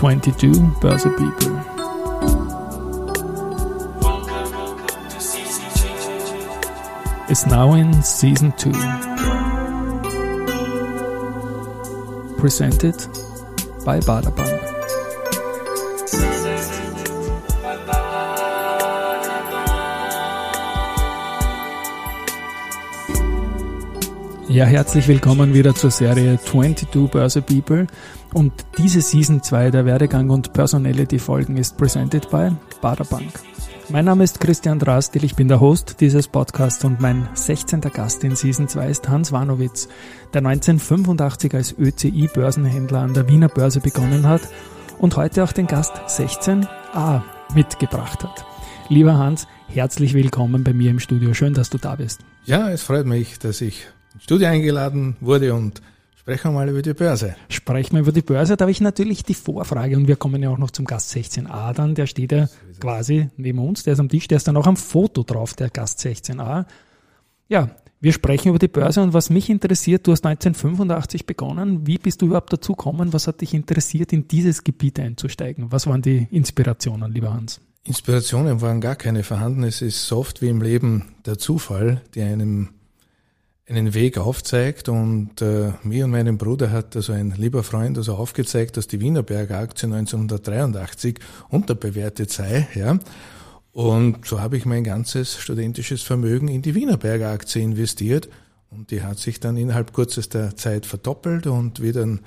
22 Börse People. Is now in season 2. Presented by Baderbank. Ja, herzlich willkommen wieder zur Serie 22 Börse People. Und diese Season 2 der Werdegang und Personality Folgen ist presented by Baderbank. Mein Name ist Christian Drastil, ich bin der Host dieses Podcasts und mein 16. Gast in Season 2 ist Hans Wanowitz, der 1985 als ÖCI-Börsenhändler an der Wiener Börse begonnen hat und heute auch den Gast 16a mitgebracht hat. Lieber Hans, herzlich willkommen bei mir im Studio. Schön, dass du da bist. Ja, es freut mich, dass ich ins Studio eingeladen wurde und sprechen wir mal über die Börse. Sprechen wir über die Börse. Da habe ich natürlich die Vorfrage und wir kommen ja auch noch zum Gast 16a dann. Der steht ja quasi neben uns, der ist am Tisch, der ist dann auch am Foto drauf, der Gast 16a. Ja, wir sprechen über die Börse und was mich interessiert, du hast 1985 begonnen. Wie bist du überhaupt dazu gekommen? Was hat dich interessiert, in dieses Gebiet einzusteigen? Was waren die Inspirationen, lieber Hans? Inspirationen waren gar keine vorhanden. Es ist so oft wie im Leben der Zufall, der einem einen Weg aufzeigt und äh, mir und meinem Bruder hat also ein lieber Freund also aufgezeigt, dass die Wienerberger Aktie 1983 unterbewertet sei, ja. Und so habe ich mein ganzes studentisches Vermögen in die Wienerberger Aktie investiert und die hat sich dann innerhalb kürzester Zeit verdoppelt und wie dann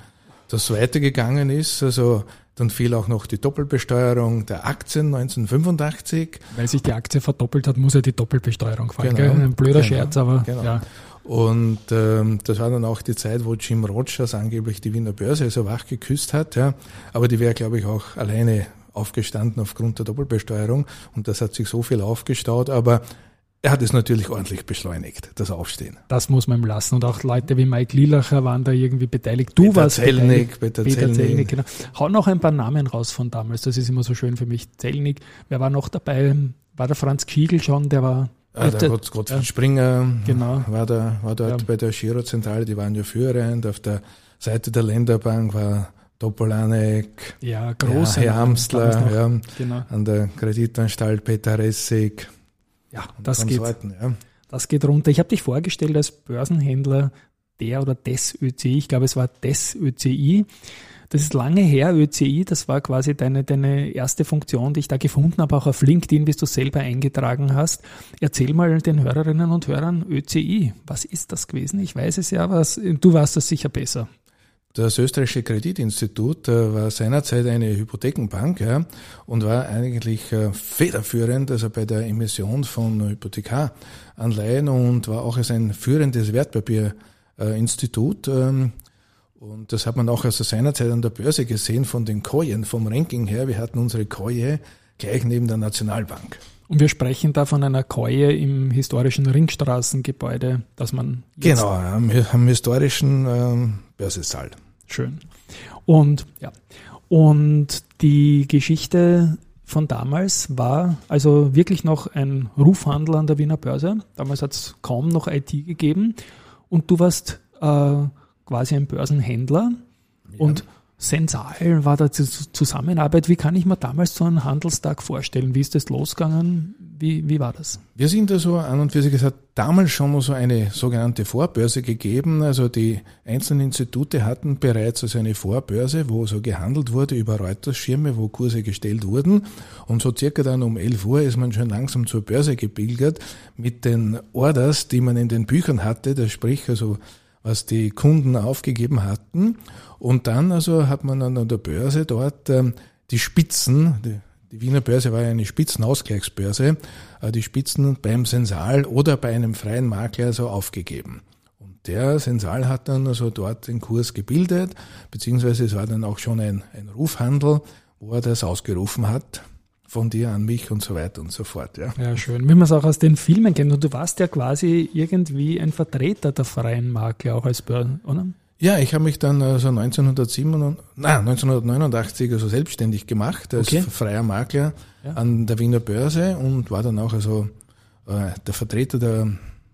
das weitergegangen ist, also dann fiel auch noch die Doppelbesteuerung der Aktien 1985. Weil sich die Aktie verdoppelt hat, muss ja die Doppelbesteuerung fallen. Genau, Ein blöder genau, Scherz, aber genau. ja. Und ähm, das war dann auch die Zeit, wo Jim Rogers angeblich die Wiener Börse so wach geküsst hat. Ja. Aber die wäre, glaube ich, auch alleine aufgestanden aufgrund der Doppelbesteuerung. Und das hat sich so viel aufgestaut. Aber er hat es natürlich ordentlich beschleunigt, das Aufstehen. Das muss man ihm lassen. Und auch Leute wie Mike Lilacher waren da irgendwie beteiligt. Du Peter warst Zellnig, Peter, Peter Zellnig. Zellnig. Genau. Hau noch ein paar Namen raus von damals. Das ist immer so schön für mich. Zellnig. Wer war noch dabei? War der Franz Kiegel schon? Der war Ah, der Gott, Gottfried ja. Springer genau. war, da, war dort ja. bei der Girozentrale, die waren ja führend. Auf der Seite der Länderbank war Topolanek, ja, groß, ja, Herr Amstler, ja, genau. an der Kreditanstalt Peter Ressig. Ja, das geht, ja. das geht runter. Ich habe dich vorgestellt als Börsenhändler der oder des ÖCI. Ich glaube, es war des ÖCI. Das ist lange her, ÖCI, das war quasi deine, deine erste Funktion, die ich da gefunden habe, auch auf LinkedIn, wie du selber eingetragen hast. Erzähl mal den Hörerinnen und Hörern ÖCI. Was ist das gewesen? Ich weiß es ja, aber du warst das sicher besser. Das österreichische Kreditinstitut äh, war seinerzeit eine Hypothekenbank ja, und war eigentlich äh, federführend also bei der Emission von Hypothekaranleihen und war auch als ein führendes Wertpapierinstitut ähm, und das hat man auch also seinerzeit an der Börse gesehen von den Kojen, vom Ranking her. Wir hatten unsere Koje gleich neben der Nationalbank. Und wir sprechen da von einer Koje im historischen Ringstraßengebäude, das man Genau, am, am historischen ähm, Börsesaal. Schön. Und ja, und die Geschichte von damals war also wirklich noch ein Rufhandel an der Wiener Börse. Damals hat es kaum noch IT gegeben. Und du warst äh, quasi ein Börsenhändler ja. und Sensal war da die Zusammenarbeit. Wie kann ich mir damals so einen Handelstag vorstellen? Wie ist das losgegangen? Wie, wie war das? Wir sind also an und für sich, es hat damals schon mal so eine sogenannte Vorbörse gegeben. Also die einzelnen Institute hatten bereits also eine Vorbörse, wo so gehandelt wurde über Reutersschirme, wo Kurse gestellt wurden. Und so circa dann um 11 Uhr ist man schon langsam zur Börse gebildet mit den Orders, die man in den Büchern hatte. Das sprich also was die Kunden aufgegeben hatten. Und dann also hat man an der Börse dort ähm, die Spitzen, die, Wiener Börse war ja eine Spitzenausgleichsbörse, äh, die Spitzen beim Sensal oder bei einem freien Makler so aufgegeben. Und der Sensal hat dann also dort den Kurs gebildet, beziehungsweise es war dann auch schon ein, ein Rufhandel, wo er das ausgerufen hat von dir an mich und so weiter und so fort. Ja, ja schön. Wie man es auch aus den Filmen kennt. Und du warst ja quasi irgendwie ein Vertreter der freien Marke, auch als Börsen, oder? Ja, ich habe mich dann also 1987, nein, 1989 also selbstständig gemacht als okay. freier Makler ja. an der Wiener Börse und war dann auch also äh, der Vertreter der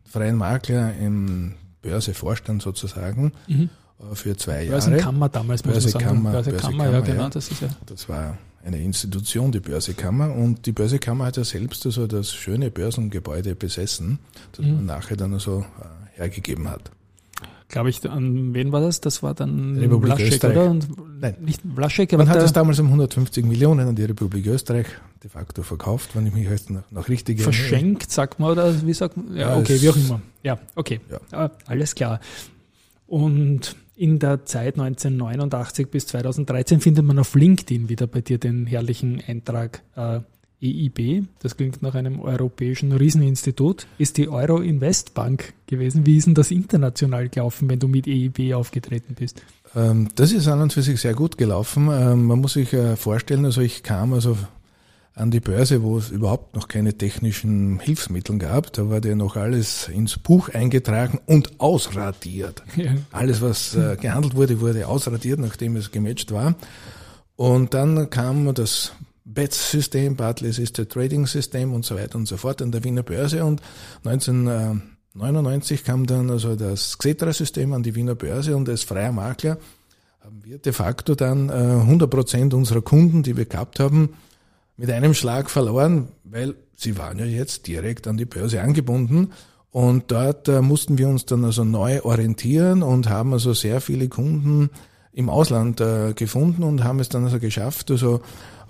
freien Makler im Börsevorstand sozusagen. Mhm. äh, für zwei Jahre. Börsenkammer damals, sagen. Börsekammer, Börsekammer, ja genau, ja. das ist ja. Das war eine Institution, die Börsekammer. Und die Börsekammer hat ja selbst also das schöne Börsengebäude besessen, das mhm. man nachher dann so äh, hergegeben hat. Glaube ich, an wen war das? Das war dann Republik Vlaschek, Österreich. oder? Und Nein, nicht Vlaschek. Man hat es damals um 150 Millionen an die Republik Österreich de facto verkauft, wenn ich mich jetzt noch, noch richtig Verschenkt, erinnere. sagt man, oder wie sagt man? Ja, okay, wie auch immer. Ja, okay. Ja. Ah, alles klar. Und in der Zeit 1989 bis 2013 findet man auf LinkedIn wieder bei dir den herrlichen Eintrag äh, EIB, das klingt nach einem europäischen Rieseninstitut, ist die Euro Invest Bank gewesen. Wie ist denn das international gelaufen, wenn du mit EIB aufgetreten bist? Ähm, das ist an und für sich sehr gut gelaufen. Ähm, man muss sich äh, vorstellen, also ich kam also an die Börse, wo es überhaupt noch keine technischen Hilfsmittel gab. Da war ja noch alles ins Buch eingetragen und ausradiert. Ja. Alles, was äh, gehandelt wurde, wurde ausradiert, nachdem es gematcht war. Und dann kam das BETS-System, Barclays ist der Trading-System und so weiter und so fort an der Wiener Börse und 1999 kam dann also das Xetra-System an die Wiener Börse und als freier Makler haben wir de facto dann 100 äh, Prozent unserer Kunden, die wir gehabt haben, mit einem Schlag verloren, weil sie waren ja jetzt direkt an die Börse angebunden und dort äh, mussten wir uns dann also neu orientieren und haben also sehr viele Kunden im Ausland äh, gefunden und haben es dann also geschafft, also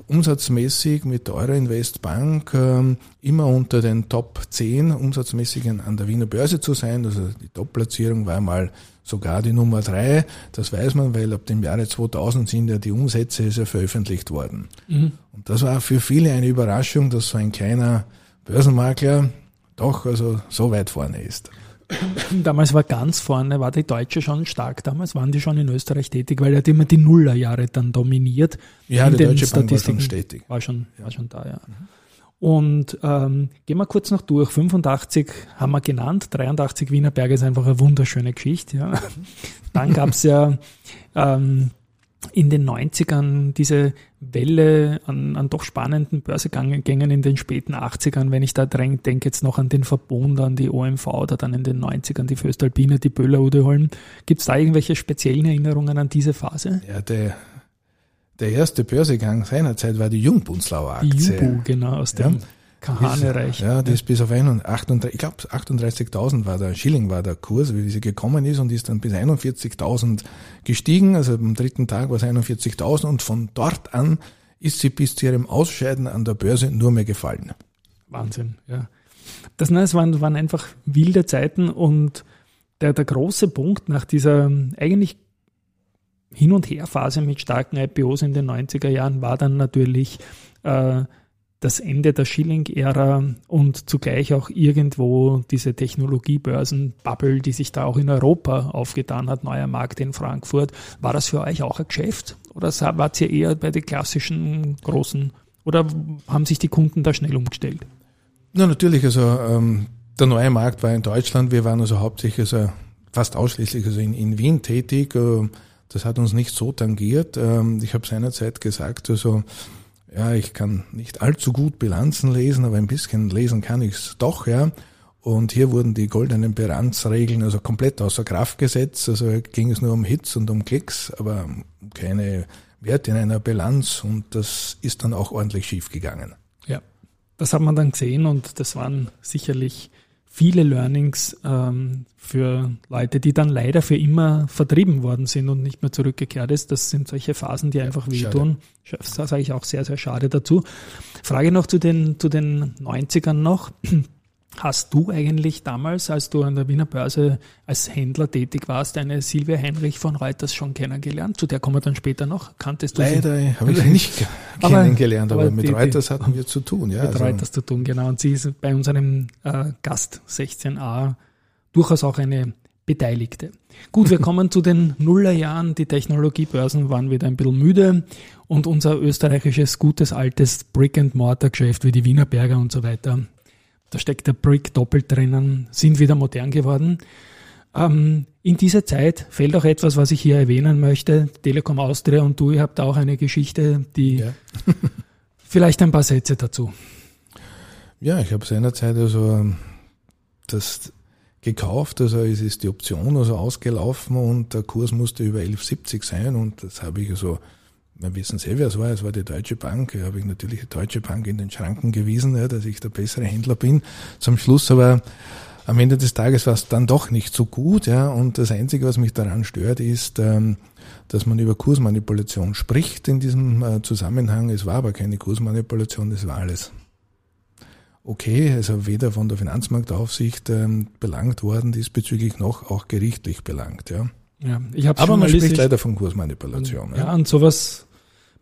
umsatzmäßig mit der Euroinvest Bank ähm, immer unter den Top 10 umsatzmäßig an der Wiener Börse zu sein. Also die Top-Platzierung war mal sogar die Nummer 3. Das weiß man, weil ab dem Jahre 2000 sind ja die Umsätze ja veröffentlicht worden. Mhm. Und das war für viele eine Überraschung, dass so ein kleiner Börsenmakler doch also so weit vorne ist. Damals war ganz vorne, war die Deutsche schon stark. Damals waren die schon in Österreich tätig, weil er hat immer die Nullerjahre dann dominiert. Ja, die Deutsche Bank war schon stetig. War schon, war schon da, ja. Mhm. Und ähm, gehen wir kurz noch durch. 85 haben wir genannt, 83 Wiener Berge ist einfach eine wunderschöne Geschichte. Ja. Dann gab's ja ähm, in den 90ern diese Welle an, an doch spannenden Börsegängen in den späten 80ern, wenn ich da denke jetzt noch an den Verbund, an die OMV oder dann in den 90ern die Föstalpine, die Böller Udeholm. Gibt es da irgendwelche speziellen Erinnerungen an diese Phase? Ja, der, der erste Börsegang seinerzeit war die Jungbunzlauer Aktie. Die Jubu, genau, aus dem ja. Kahanereich. Ja, die ist bis auf 38, ich glaube 38.000 war der Schilling war der Kurs, wie sie gekommen ist und ist dann bis 41.000 gestiegen. Also am dritten Tag war es 41.000 und von dort an ist sie bis zu ihrem Ausscheiden an der Börse nur mehr gefallen. Wahnsinn, ja. Das, das waren, waren einfach wilde Zeiten und der, der große Punkt nach dieser eigentlich Hin- und Her-Phase mit starken IPOs in den 90er Jahren war dann natürlich äh, das Ende der Schilling-Ära und zugleich auch irgendwo diese Technologiebörsen-Bubble, die sich da auch in Europa aufgetan hat, neuer Markt in Frankfurt. War das für euch auch ein Geschäft? Oder wart ihr eher bei den klassischen großen? Oder haben sich die Kunden da schnell umgestellt? Na, natürlich, also ähm, der neue Markt war in Deutschland. Wir waren also hauptsächlich, also fast ausschließlich also in, in Wien tätig. Äh, das hat uns nicht so tangiert. Ähm, ich habe seinerzeit gesagt, also ja, ich kann nicht allzu gut Bilanzen lesen, aber ein bisschen lesen kann ich es doch, ja. Und hier wurden die goldenen Bilanzregeln also komplett außer Kraft gesetzt. Also ging es nur um Hits und um Klicks, aber keine Werte in einer Bilanz und das ist dann auch ordentlich schief gegangen. Ja, das hat man dann gesehen und das waren sicherlich viele Learnings ähm, für Leute, die dann leider für immer vertrieben worden sind und nicht mehr zurückgekehrt ist. Das sind solche Phasen, die einfach wehtun. Das sage ich auch sehr, sehr schade dazu. Frage noch zu den, zu den 90ern noch. Hast du eigentlich damals, als du an der Wiener Börse als Händler tätig warst, eine Silvia Heinrich von Reuters schon kennengelernt? Zu der kommen wir dann später noch. Kanntest du Leider habe ich sie nicht kennengelernt, aber, aber mit die, Reuters hatten wir zu tun. Ja, mit also. Reuters zu tun, genau. Und sie ist bei unserem äh, Gast 16a durchaus auch eine Beteiligte. Gut, wir kommen zu den Nullerjahren. Die Technologiebörsen waren wieder ein bisschen müde und unser österreichisches gutes altes Brick-and-Mortar-Geschäft wie die Wiener Berger und so weiter da steckt der Brick doppelt drinnen, sind wieder modern geworden. Ähm, in dieser Zeit fällt auch etwas, was ich hier erwähnen möchte. Telekom Austria und du, ihr habt auch eine Geschichte, die ja. vielleicht ein paar Sätze dazu. Ja, ich habe seinerzeit also das gekauft, also es ist die Option also ausgelaufen und der Kurs musste über 11,70 sein und das habe ich also, wir wissen sehr, wer es war, es war die Deutsche Bank, da habe ich natürlich die Deutsche Bank in den Schranken gewiesen, ja, dass ich der bessere Händler bin. Zum Schluss aber am Ende des Tages war es dann doch nicht so gut, ja, und das Einzige, was mich daran stört, ist, ähm, dass man über Kursmanipulation spricht in diesem äh, Zusammenhang. Es war aber keine Kursmanipulation, das war alles okay, also weder von der Finanzmarktaufsicht ähm, belangt worden, diesbezüglich noch auch gerichtlich belangt. Ja. Ja, ich hab's Aber man spricht leider von Kursmanipulation. Und, ja, ja, und sowas,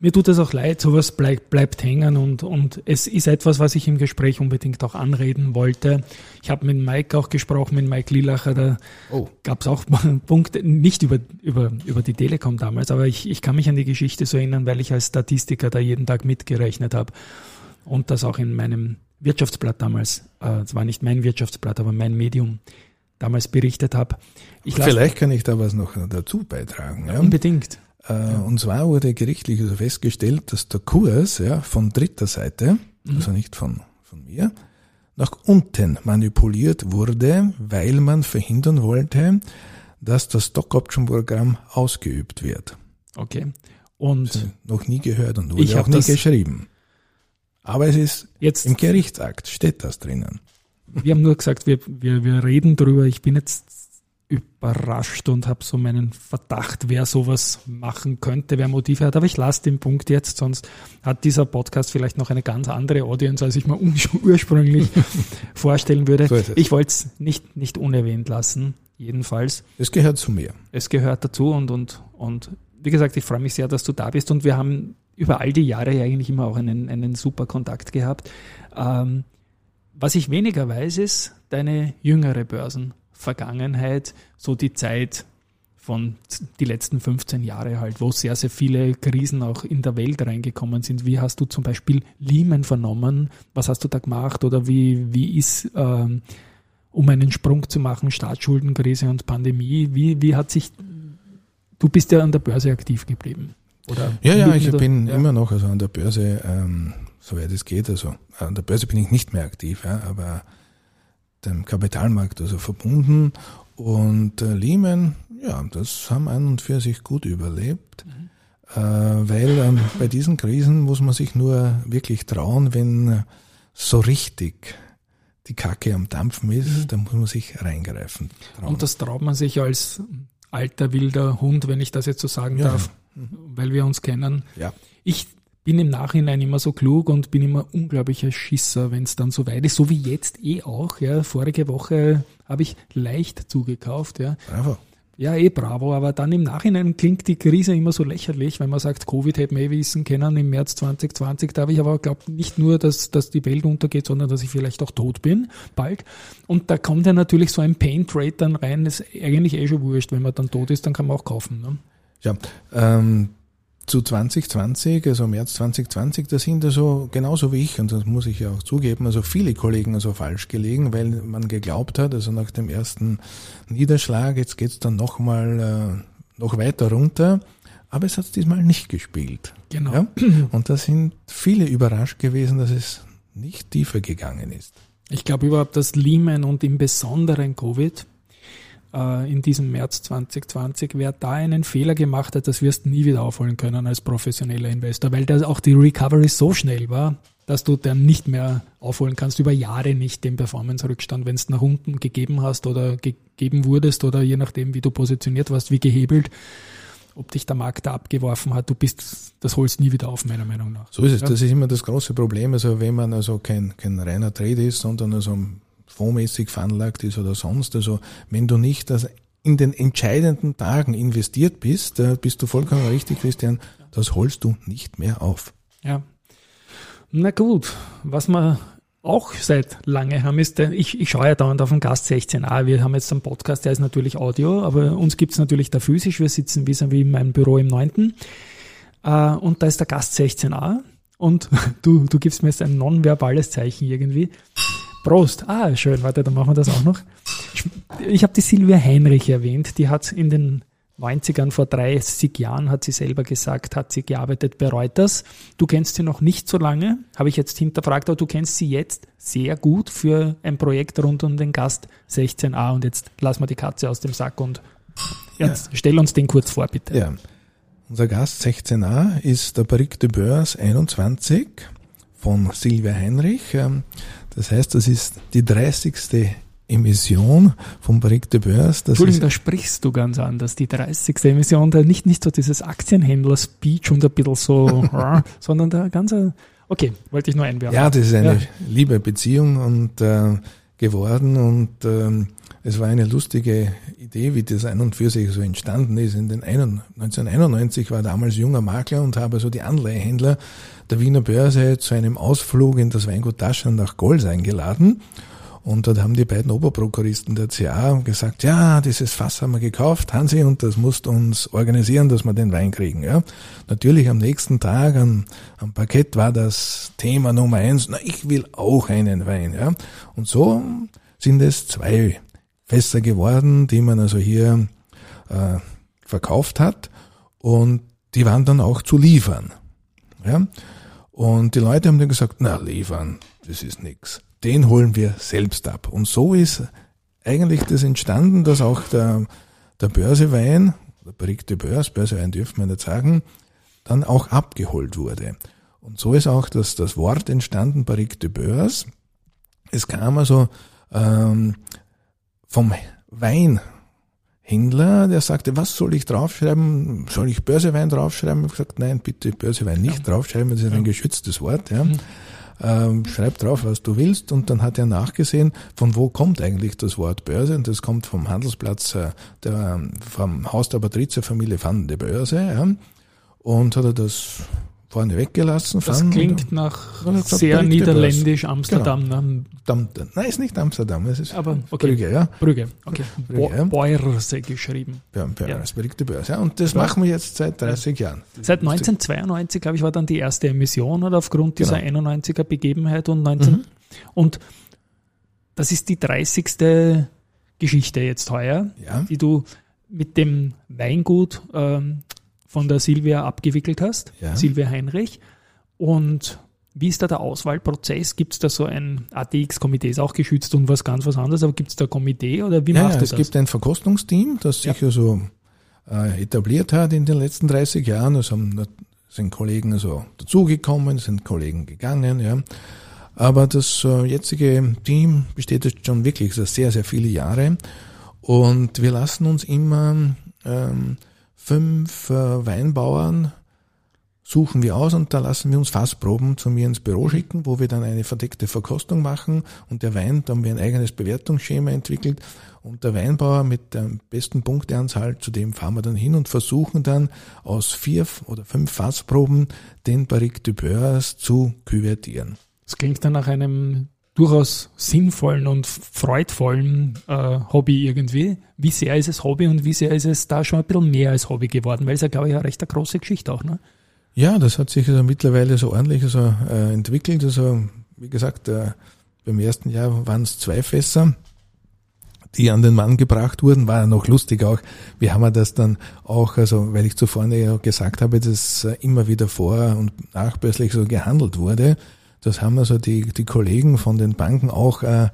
mir tut es auch leid, sowas bleibt, bleibt hängen und, und es ist etwas, was ich im Gespräch unbedingt auch anreden wollte. Ich habe mit Mike auch gesprochen, mit Mike Lilacher, da oh. gab es auch Punkte, nicht über, über, über die Telekom damals, aber ich, ich kann mich an die Geschichte so erinnern, weil ich als Statistiker da jeden Tag mitgerechnet habe und das auch in meinem Wirtschaftsblatt damals, äh, es war nicht mein Wirtschaftsblatt, aber mein Medium damals berichtet habe. Vielleicht kann ich da was noch dazu beitragen. Ja? Unbedingt. Äh, ja. Und zwar wurde gerichtlich also festgestellt, dass der Kurs ja, von dritter Seite, mhm. also nicht von, von mir, nach unten manipuliert wurde, weil man verhindern wollte, dass das Stock Option Programm ausgeübt wird. Okay. Und noch nie gehört und wurde auch nie geschrieben. Aber es ist jetzt im Gerichtsakt steht das drinnen. Wir haben nur gesagt, wir, wir, wir reden drüber. Ich bin jetzt überrascht und habe so meinen Verdacht, wer sowas machen könnte, wer Motive hat. Aber ich lasse den Punkt jetzt, sonst hat dieser Podcast vielleicht noch eine ganz andere Audience, als ich mir ursprünglich vorstellen würde. So ich wollte es nicht, nicht unerwähnt lassen, jedenfalls. Es gehört zu mir. Es gehört dazu und, und, und wie gesagt, ich freue mich sehr, dass du da bist und wir haben über all die Jahre ja eigentlich immer auch einen, einen super Kontakt gehabt. Ähm, was ich weniger weiß, ist deine jüngere Börsenvergangenheit, so die Zeit von die letzten 15 Jahre halt, wo sehr, sehr viele Krisen auch in der Welt reingekommen sind. Wie hast du zum Beispiel Lehman vernommen? Was hast du da gemacht? Oder wie, wie ist, ähm, um einen Sprung zu machen, Staatsschuldenkrise und Pandemie, wie, wie hat sich, du bist ja an der Börse aktiv geblieben. Oder ja, ja, ich bin ja. immer noch also an der Börse, ähm, soweit es geht. Also an der Börse bin ich nicht mehr aktiv, ja, aber dem Kapitalmarkt also verbunden. Und äh, Lehman, ja, das haben an und für sich gut überlebt. Mhm. Äh, weil ähm, bei diesen Krisen muss man sich nur wirklich trauen, wenn so richtig die Kacke am Dampfen ist, mhm. dann muss man sich reingreifen. Trauen. Und das traut man sich als alter wilder Hund, wenn ich das jetzt so sagen ja. darf, weil wir uns kennen. Ja. Ich bin im Nachhinein immer so klug und bin immer unglaublicher Schisser, wenn es dann so weit ist, so wie jetzt eh auch. Ja, vorige Woche habe ich leicht zugekauft. Ja. Bravo. Ja, eh bravo, aber dann im Nachhinein klingt die Krise immer so lächerlich, wenn man sagt, Covid hätte man eh wissen können im März 2020. Da habe ich aber glaubt nicht nur, dass, dass die Welt untergeht, sondern dass ich vielleicht auch tot bin, bald. Und da kommt ja natürlich so ein Pain Trade dann rein, das ist eigentlich eh schon wurscht. Wenn man dann tot ist, dann kann man auch kaufen. Ne? Ja, ähm, zu 2020, also März 2020, da sind also genauso wie ich, und das muss ich ja auch zugeben, also viele Kollegen also falsch gelegen, weil man geglaubt hat, also nach dem ersten Niederschlag, jetzt geht's dann nochmal äh, noch weiter runter, aber es hat diesmal nicht gespielt. Genau. Ja? Und da sind viele überrascht gewesen, dass es nicht tiefer gegangen ist. Ich glaube überhaupt, dass Lehman und im Besonderen Covid in diesem März 2020, wer da einen Fehler gemacht hat, das wirst du nie wieder aufholen können als professioneller Investor, weil da auch die Recovery so schnell war, dass du dann nicht mehr aufholen kannst, über Jahre nicht den Performance-Rückstand, wenn es nach unten gegeben hast oder gegeben wurdest oder je nachdem, wie du positioniert warst, wie gehebelt, ob dich der Markt da abgeworfen hat, du bist, das holst nie wieder auf, meiner Meinung nach. So ist es, ja? das ist immer das große Problem, also wenn man also kein, kein reiner Trade ist, sondern also fondsmäßig veranlagt ist oder sonst. Also wenn du nicht das in den entscheidenden Tagen investiert bist, äh, bist du vollkommen richtig, Christian, das holst du nicht mehr auf. Ja. Na gut, was wir auch seit lange haben, ist, ich, ich schaue ja dauernd auf den Gast 16a. Wir haben jetzt einen Podcast, der ist natürlich Audio, aber uns gibt es natürlich da physisch. Wir sitzen wie in meinem Büro im 9. Äh, und da ist der Gast 16a und du, du gibst mir jetzt ein nonverbales Zeichen irgendwie. Prost. Ah, schön. Warte, dann machen wir das auch noch. Ich, habe die Silvia Heinrich erwähnt. Die hat in den 90ern, vor 30 Jahren, hat sie selber gesagt, hat sie gearbeitet bei Reuters. Du kennst sie noch nicht so lange, habe ich jetzt hinterfragt, aber du kennst sie jetzt sehr gut für ein Projekt rund um den Gast 16a. Und jetzt lass mal die Katze aus dem Sack und jetzt ja. stell uns den kurz vor, bitte. Ja. Unser Gast 16a ist der Barrique de Beurs 21 von Silvia Heinrich. Das heißt, das ist die 30. Emission vom Barrique de Beurs. Entschuldigung, da sprichst du ganz anders. Die 30. Emission, da nicht, nicht so dieses Aktienhändler-Speech und ein bisschen so, sondern da ganz, okay, wollte ich nur einwerfen. Ja, das ist eine ja. liebe Beziehung und äh, geworden und ähm, es war eine lustige Idee, wie das ein und für sich so entstanden ist. In den 1991 war damals junger Makler und habe so die Anleihehändler der Wiener Börse zu einem Ausflug in das Weingut Taschen nach Golz eingeladen. Und dort haben die beiden Oberprokuristen der CA gesagt, ja, dieses Fass haben wir gekauft, Hansi, und das musst uns organisieren, dass wir den Wein kriegen. Ja. Natürlich am nächsten Tag am, am Parkett war das Thema Nummer eins, na, ich will auch einen Wein. Ja. Und so sind es zwei Fässer geworden, die man also hier äh, verkauft hat und die waren dann auch zu liefern. Ja? Und die Leute haben dann gesagt, na liefern, das ist nix. Den holen wir selbst ab. Und so ist eigentlich das entstanden, dass auch der, der Börsewein, der Brick de Börse, Börsewein dürfen wir nicht sagen, dann auch abgeholt wurde. Und so ist auch das, das Wort entstanden, Barrique de Beurs. Es kam also ähm, vom Weinhändler, der sagte, was soll ich draufschreiben? Soll ich Börsewein draufschreiben? Ich habe gesagt, nein, bitte Börsewein nicht ja. draufschreiben, das ist ein geschütztes Wort. Ja. Mhm. Ähm, schreib drauf, was du willst. Und dann hat er nachgesehen, von wo kommt eigentlich das Wort Börse. Und das kommt vom Handelsplatz, äh, der, vom Haus der Patrizierfamilie Van de Börse. Ja. Und hat er das vorne weggelassen. Das klingt nach gesagt, sehr niederländisch Amsterdam. Genau. Ne? Nein, ist nicht Amsterdam, es ist Aber, okay. Brügge, ja. Brügge, okay. Brügge, ja. Börse geschrieben. Ja, Börse, ja. Börse. Ja. Und das ja. machen wir jetzt seit 30 Jahren. Seit 1992, glaube ich, war dann die erste Emission oder aufgrund dieser genau. 91er Begebenheit und 19. Mhm. Und das ist die 30. Geschichte jetzt heuer, die du mit dem Weingut ähm, von der Silvia abgewickelt hast, ja. Silvia Heinrich. Und wie ist da der Auswahlprozess? Gibt es da so ein ATX-Komitee, ist auch geschützt und was ganz was anderes, aber gibt es da ein Komitee oder wie ja, macht ja, es das? Es gibt ein Verkostungsteam, das sich ja so äh, etabliert hat in den letzten 30 Jahren. Es haben, sind Kollegen also dazugekommen, sind Kollegen gegangen, ja. Aber das äh, jetzige Team besteht jetzt schon wirklich sehr, sehr viele Jahre. Und wir lassen uns immer ähm, fünf äh, Weinbauern suchen wir aus und da lassen wir uns Fassproben zu mir ins Büro schicken, wo wir dann eine verdeckte Verkostung machen und der Wein, da haben wir ein eigenes Bewertungsschema entwickelt und der Weinbauer mit der besten Punkteanzahl, zu dem fahren wir dann hin und versuchen dann aus vier oder fünf Fassproben den Barrique du Beurs zu küvertieren. Das klingt dann nach einem durchaus sinnvollen und freudvollen äh, Hobby irgendwie. Wie sehr ist es Hobby und wie sehr ist es da schon ein bisschen mehr als Hobby geworden? Weil es ja, glaube ich, eine recht große Geschichte auch, ne? Ja, das hat sich also mittlerweile so ordentlich also, äh, entwickelt. Also, wie gesagt, äh, beim ersten Jahr waren es zwei Fässer, die an den Mann gebracht wurden. War noch lustig auch. Wie haben wir das dann auch, also, weil ich zuvor ja gesagt habe, dass äh, immer wieder vor- und nachbörslich so gehandelt wurde das haben also die, die Kollegen von den Banken auch äh,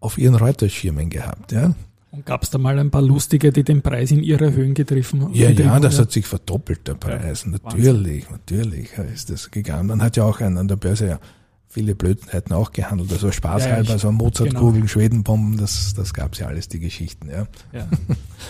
auf ihren Reuterschirmen gehabt. Ja. Und gab es da mal ein paar lustige, die den Preis in ihre Höhen getrieben haben? Ja, ja, das hat sich verdoppelt, der Preis. Ja, natürlich, Wahnsinn. natürlich ist das gegangen. Man hat ja auch an der Börse ja viele Blödheiten auch gehandelt. Also spaßhalber, ja, so Mozartkugeln, genau. Schwedenbomben, das, das gab's ja alles, die Geschichten. Ja. ja.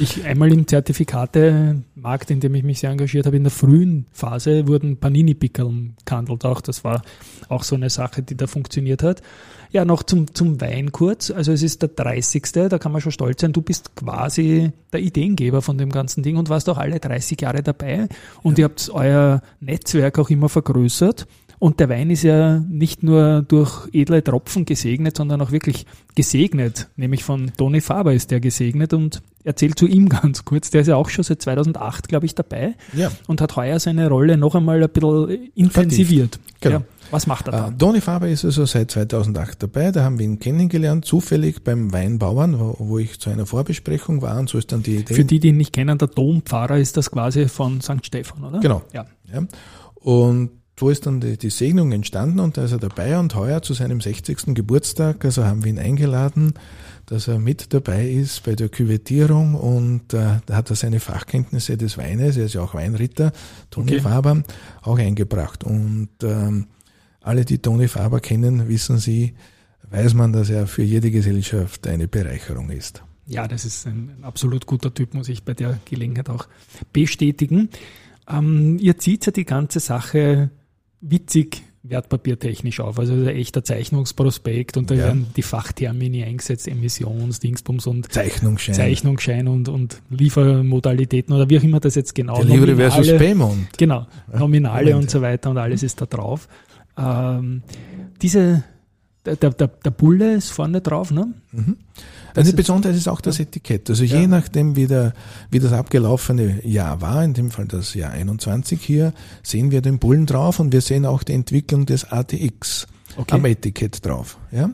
Ich einmal im Zertifikatemarkt, in dem ich mich sehr engagiert habe, in der frühen Phase wurden Panini-Pickeln gehandelt. Auch das war auch so eine Sache, die da funktioniert hat. Ja, noch zum, zum Wein kurz. Also es ist der 30. Da kann man schon stolz sein. Du bist quasi der Ideengeber von dem ganzen Ding und warst auch alle 30 Jahre dabei. Und ja. ihr habt euer Netzwerk auch immer vergrößert. Und der Wein ist ja nicht nur durch edle Tropfen gesegnet, sondern auch wirklich gesegnet. Nämlich von Toni Faber ist der gesegnet und erzählt zu ihm ganz kurz. Der ist ja auch schon seit 2008, glaube ich, dabei Ja. und hat heuer seine Rolle noch einmal ein bisschen intensiviert. Genau. Ja. Was macht er da? Äh, Toni Faber ist also seit 2008 dabei. Da haben wir ihn kennengelernt, zufällig beim Weinbauern, wo, wo ich zu einer Vorbesprechung war. Und so ist dann die Idee. Für die, die ihn nicht kennen, der Dompfarrer ist das quasi von St. Stephan, oder? Genau. Ja. Ja. Und so ist dann die, die Segnung entstanden und da ist er dabei und heuer zu seinem 60. Geburtstag, also haben wir ihn eingeladen, dass er mit dabei ist bei der Küvettierung und äh, da hat er seine Fachkenntnisse des Weines, er ist ja auch Weinritter, Toni Okay. Faber, auch eingebracht. Und ähm, alle, die Toni Faber kennen, wissen sie, weiß man, dass er für jede Gesellschaft eine Bereicherung ist. Ja, das ist ein, ein absolut guter Typ, muss ich bei der Gelegenheit auch bestätigen. Ähm, ihr zieht ja die ganze Sache witzig wertpapiertechnisch auf. Also ein echter Zeichnungsprospekt und da Ja. werden die Fachtermini eingesetzt, Emissions, Dingsbums und Zeichnungsschein. Zeichnungsschein und, und Liefermodalitäten oder wie auch immer das jetzt genau Delivery versus Payment. Genau, Nominale Moment. und so weiter und alles ist da drauf. Ähm, diese, der, der, der Bulle ist vorne drauf, ne? Mhm. Eine ist- Besonderheit ist auch das Etikett. Also Ja. je nachdem, wie, der, wie das abgelaufene Jahr war, in dem Fall das Jahr 21 hier, sehen wir den Bullen drauf und wir sehen auch die Entwicklung des ATX am Okay. Etikett drauf. Ja?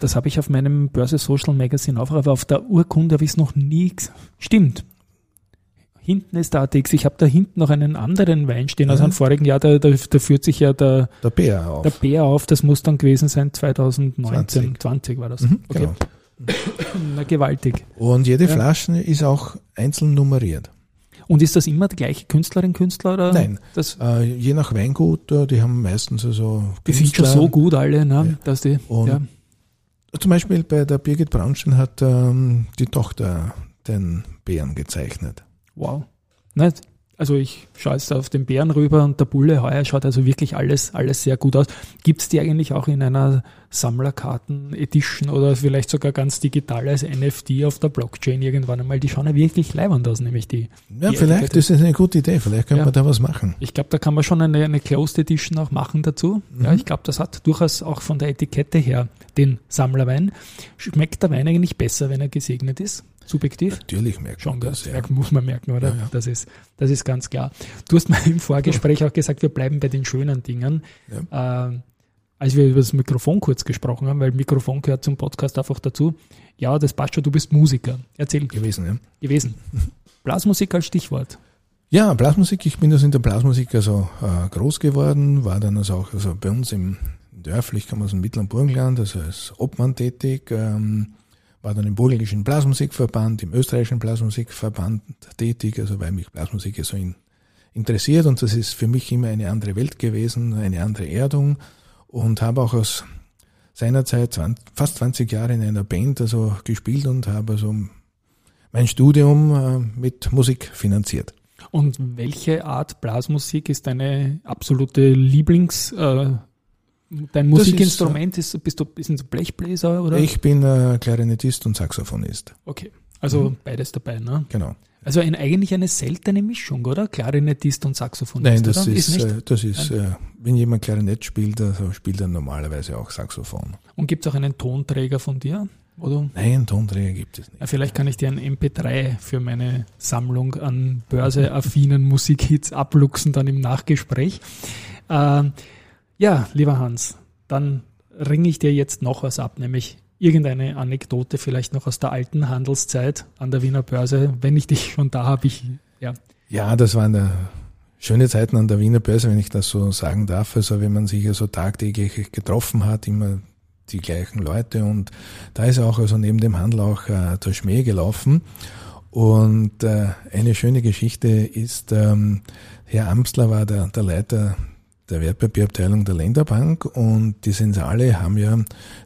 Das habe ich auf meinem Börse Social Magazine auch, aber auf der Urkunde habe ich es noch nie. Stimmt. Hinten ist der ATX. Ich habe da hinten noch einen anderen Wein stehen aus Mhm. einem vorigen Jahr. Da, da, da führt sich ja der, Der Bär auf. der Bär auf. Das muss dann gewesen sein 2019. 20. 20, war das. Mhm, okay. genau. Na, gewaltig. Und jede Ja. Flasche ist auch einzeln nummeriert. Und ist das immer die gleiche Künstlerin, Künstler? Oder? Nein. Das, Äh, je nach Weingut, äh, die haben meistens also die sind schon so gut alle, ne? Ja. dass die. Und ja. Zum Beispiel bei der Birgit Braunstein hat ähm, die Tochter den Bären gezeichnet. Wow. Nicht? Also ich schaue jetzt auf den Bären rüber und der Bulle heuer schaut also wirklich alles, alles sehr gut aus. Gibt es die eigentlich auch in einer Sammlerkarten-Edition oder vielleicht sogar ganz digital als NFT auf der Blockchain irgendwann einmal? Die schauen ja wirklich leibend aus, nämlich die. Ja, Die vielleicht Etikette. ist es eine gute Idee. Vielleicht können Ja. wir da was machen. Ich glaube, da kann man schon eine, eine Closed Edition auch machen dazu. Ja, Mhm. ich glaube, das hat durchaus auch von der Etikette her den Sammlerwein. Schmeckt der Wein eigentlich besser, wenn er gesegnet ist? Subjektiv? Natürlich merkt Schon, man das. das Ja. muss man merken, oder? Ja, ja. Das, ist, das ist ganz klar. Du hast mir im Vorgespräch auch gesagt, wir bleiben bei den schönen Dingen. Ähm, als wir über das Mikrofon kurz gesprochen haben, weil Mikrofon gehört zum Podcast einfach dazu. Ja, das passt schon, du bist Musiker. Erzähl gewesen. Ja. gewesen. Blasmusik als Stichwort. ja, Blasmusik. Ich bin also in der Blasmusik also äh, groß geworden, war dann also auch also bei uns im dörflich, kann man aus dem Mittleren Burgenland, also als Obmann tätig, ähm, war dann im Burgenländischen Blasmusikverband, im österreichischen Blasmusikverband tätig, also weil mich Blasmusik ja so in, interessiert und das ist für mich immer eine andere Welt gewesen, eine andere Erdung und habe auch aus seinerzeit 20, fast 20 Jahre in einer Band also gespielt und habe also mein Studium äh, mit Musik finanziert. Und welche Art Blasmusik ist deine absolute Lieblings, äh, dein Das ist, Musikinstrument? Ist, bist du, ist ein Blechbläser oder? Ich bin äh, Klarinettist und Saxophonist. Okay. Also Mhm. beides dabei, ne? Genau. Also ein, eigentlich eine seltene Mischung, oder? Klarinettist und Saxophonist. Nein, das oder? ist, nicht. äh, das ist, äh, wenn jemand Klarinett spielt, also spielt er normalerweise auch Saxophon. Und gibt es auch einen Tonträger von dir? Oder? Nein, Tonträger gibt es nicht. Ja, vielleicht kann ich dir ein MP3 für meine Sammlung an börseaffinen Musikhits abluchsen, dann im Nachgespräch. Ähm, ja, lieber Hans, dann ringe ich dir jetzt noch was ab, nämlich irgendeine Anekdote vielleicht noch aus der alten Handelszeit an der Wiener Börse. Wenn ich dich schon da habe, ich, ja. Ja, das waren äh, schöne Zeiten an der Wiener Börse, wenn ich das so sagen darf. Also wenn man sich ja so tagtäglich getroffen hat, immer die gleichen Leute und da ist auch also neben dem Handel auch äh, der Schmäh gelaufen. Und äh, eine schöne Geschichte ist, ähm, Herr Amstler war der, der Leiter der Wertpapierabteilung der Länderbank und die Sensale haben ja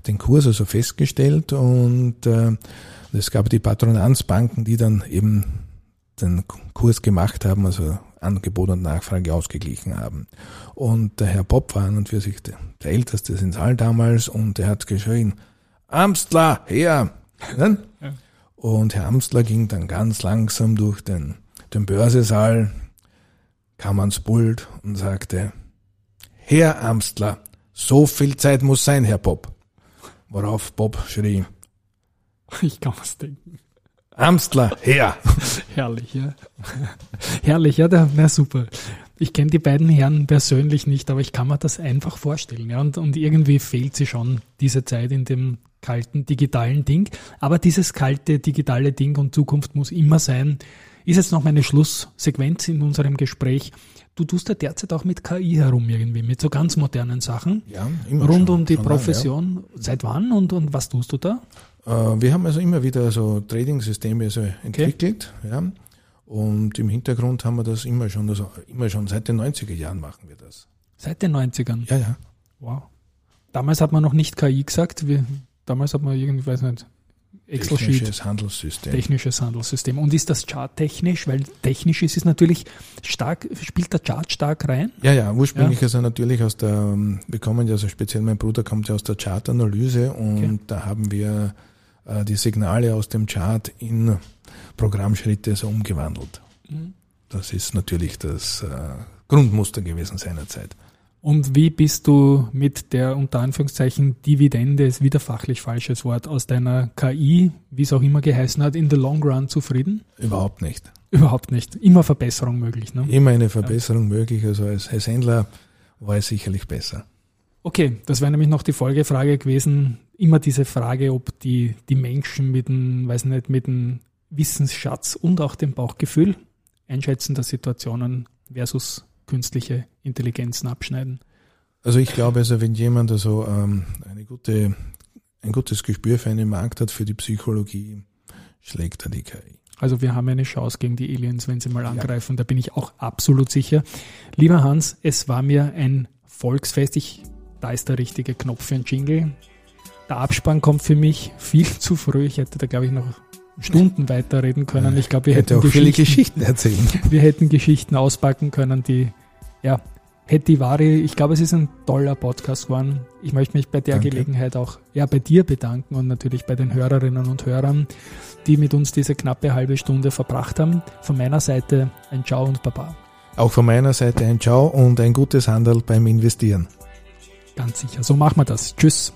den Kurs also festgestellt und äh, es gab die Patronanzbanken, die dann eben den Kurs gemacht haben, also Angebot und Nachfrage ausgeglichen haben. Und der Herr Bob war an und für sich der, der älteste Sensal damals und er hat geschrien, Amstler, her! Ne? Ja. Und Herr Amstler ging dann ganz langsam durch den, den Börsesaal, kam ans Pult und sagte, her, Amstler. So viel Zeit muss sein, Herr Bob. Worauf Bob schrie. Ich kann was denken. Amstler, her! Herrlich, ja. Herrlich, ja, der, na super. Ich kenne die beiden Herren persönlich nicht, aber ich kann mir das einfach vorstellen. Ja, und, und irgendwie fehlt sie schon, diese Zeit in dem kalten digitalen Ding. Aber dieses kalte digitale Ding und Zukunft muss immer sein. Ist jetzt noch meine Schlusssequenz in unserem Gespräch. Du tust ja derzeit auch mit KI herum irgendwie, mit so ganz modernen Sachen. Ja, immer Rund schon, um die schon lange, Profession. Seit wann und, und was tust du da? ja. Äh, Wir haben also immer wieder so Trading-Systeme so entwickelt, ja. Und im Hintergrund haben wir das immer schon, also immer schon seit den 90er Jahren machen wir das. Seit den 90ern. Ja, ja. Wow. Damals hat man noch nicht KI gesagt. Wir, damals hat man irgendwie, weiß nicht, Excel-Sheet. Technisches Handelssystem. Technisches Handelssystem. Und ist das Chart technisch? Weil technisch ist es natürlich stark, spielt der Chart stark rein? Ja, ja, ursprünglich also natürlich aus der, wir kommen ja, also speziell mein Bruder kommt ja aus der Chartanalyse und Okay. da haben wir äh, die Signale aus dem Chart in Programmschritte so umgewandelt. Das ist natürlich das äh, Grundmuster gewesen seinerzeit. Und wie bist du mit der unter Anführungszeichen Dividende, ist wieder fachlich falsches Wort, aus deiner KI, wie es auch immer geheißen hat, in the long run zufrieden? Überhaupt nicht. Überhaupt nicht. Immer Verbesserung möglich. Ne? Immer eine Verbesserung möglich, also als, als Händler war es sicherlich besser. Okay, das wäre nämlich noch die Folgefrage gewesen. Immer diese Frage, ob die, die Menschen mit dem, weiß nicht, mit dem Wissensschatz und auch dem Bauchgefühl einschätzen der Situationen versus künstliche Intelligenzen abschneiden. Also ich glaube, also wenn jemand also ähm, eine gute, ein gutes Gespür für einen Markt hat, für die Psychologie, schlägt er die KI. Also wir haben eine Chance gegen die Aliens, wenn sie mal angreifen. Da bin ich auch absolut sicher. Lieber Hans, es war mir ein Volksfest. Ich, da ist der richtige Knopf für ein Jingle. Der Abspann kommt für mich viel zu früh. Ich hätte da, glaube ich, noch Stunden weiterreden können. Ich glaube, wir Hätte hätten auch viele Geschichten, erzählen. wir hätten Geschichten auspacken können, die, ja, Vari. Ich glaube, es ist ein toller Podcast geworden. Ich möchte mich bei der Danke. Gelegenheit auch ja, bei dir bedanken und natürlich bei den Hörerinnen und Hörern, die mit uns diese knappe halbe Stunde verbracht haben. Von meiner Seite ein Ciao und Baba. Auch von meiner Seite ein Ciao und ein gutes Handel beim Investieren. Ganz sicher. So machen wir das. Tschüss.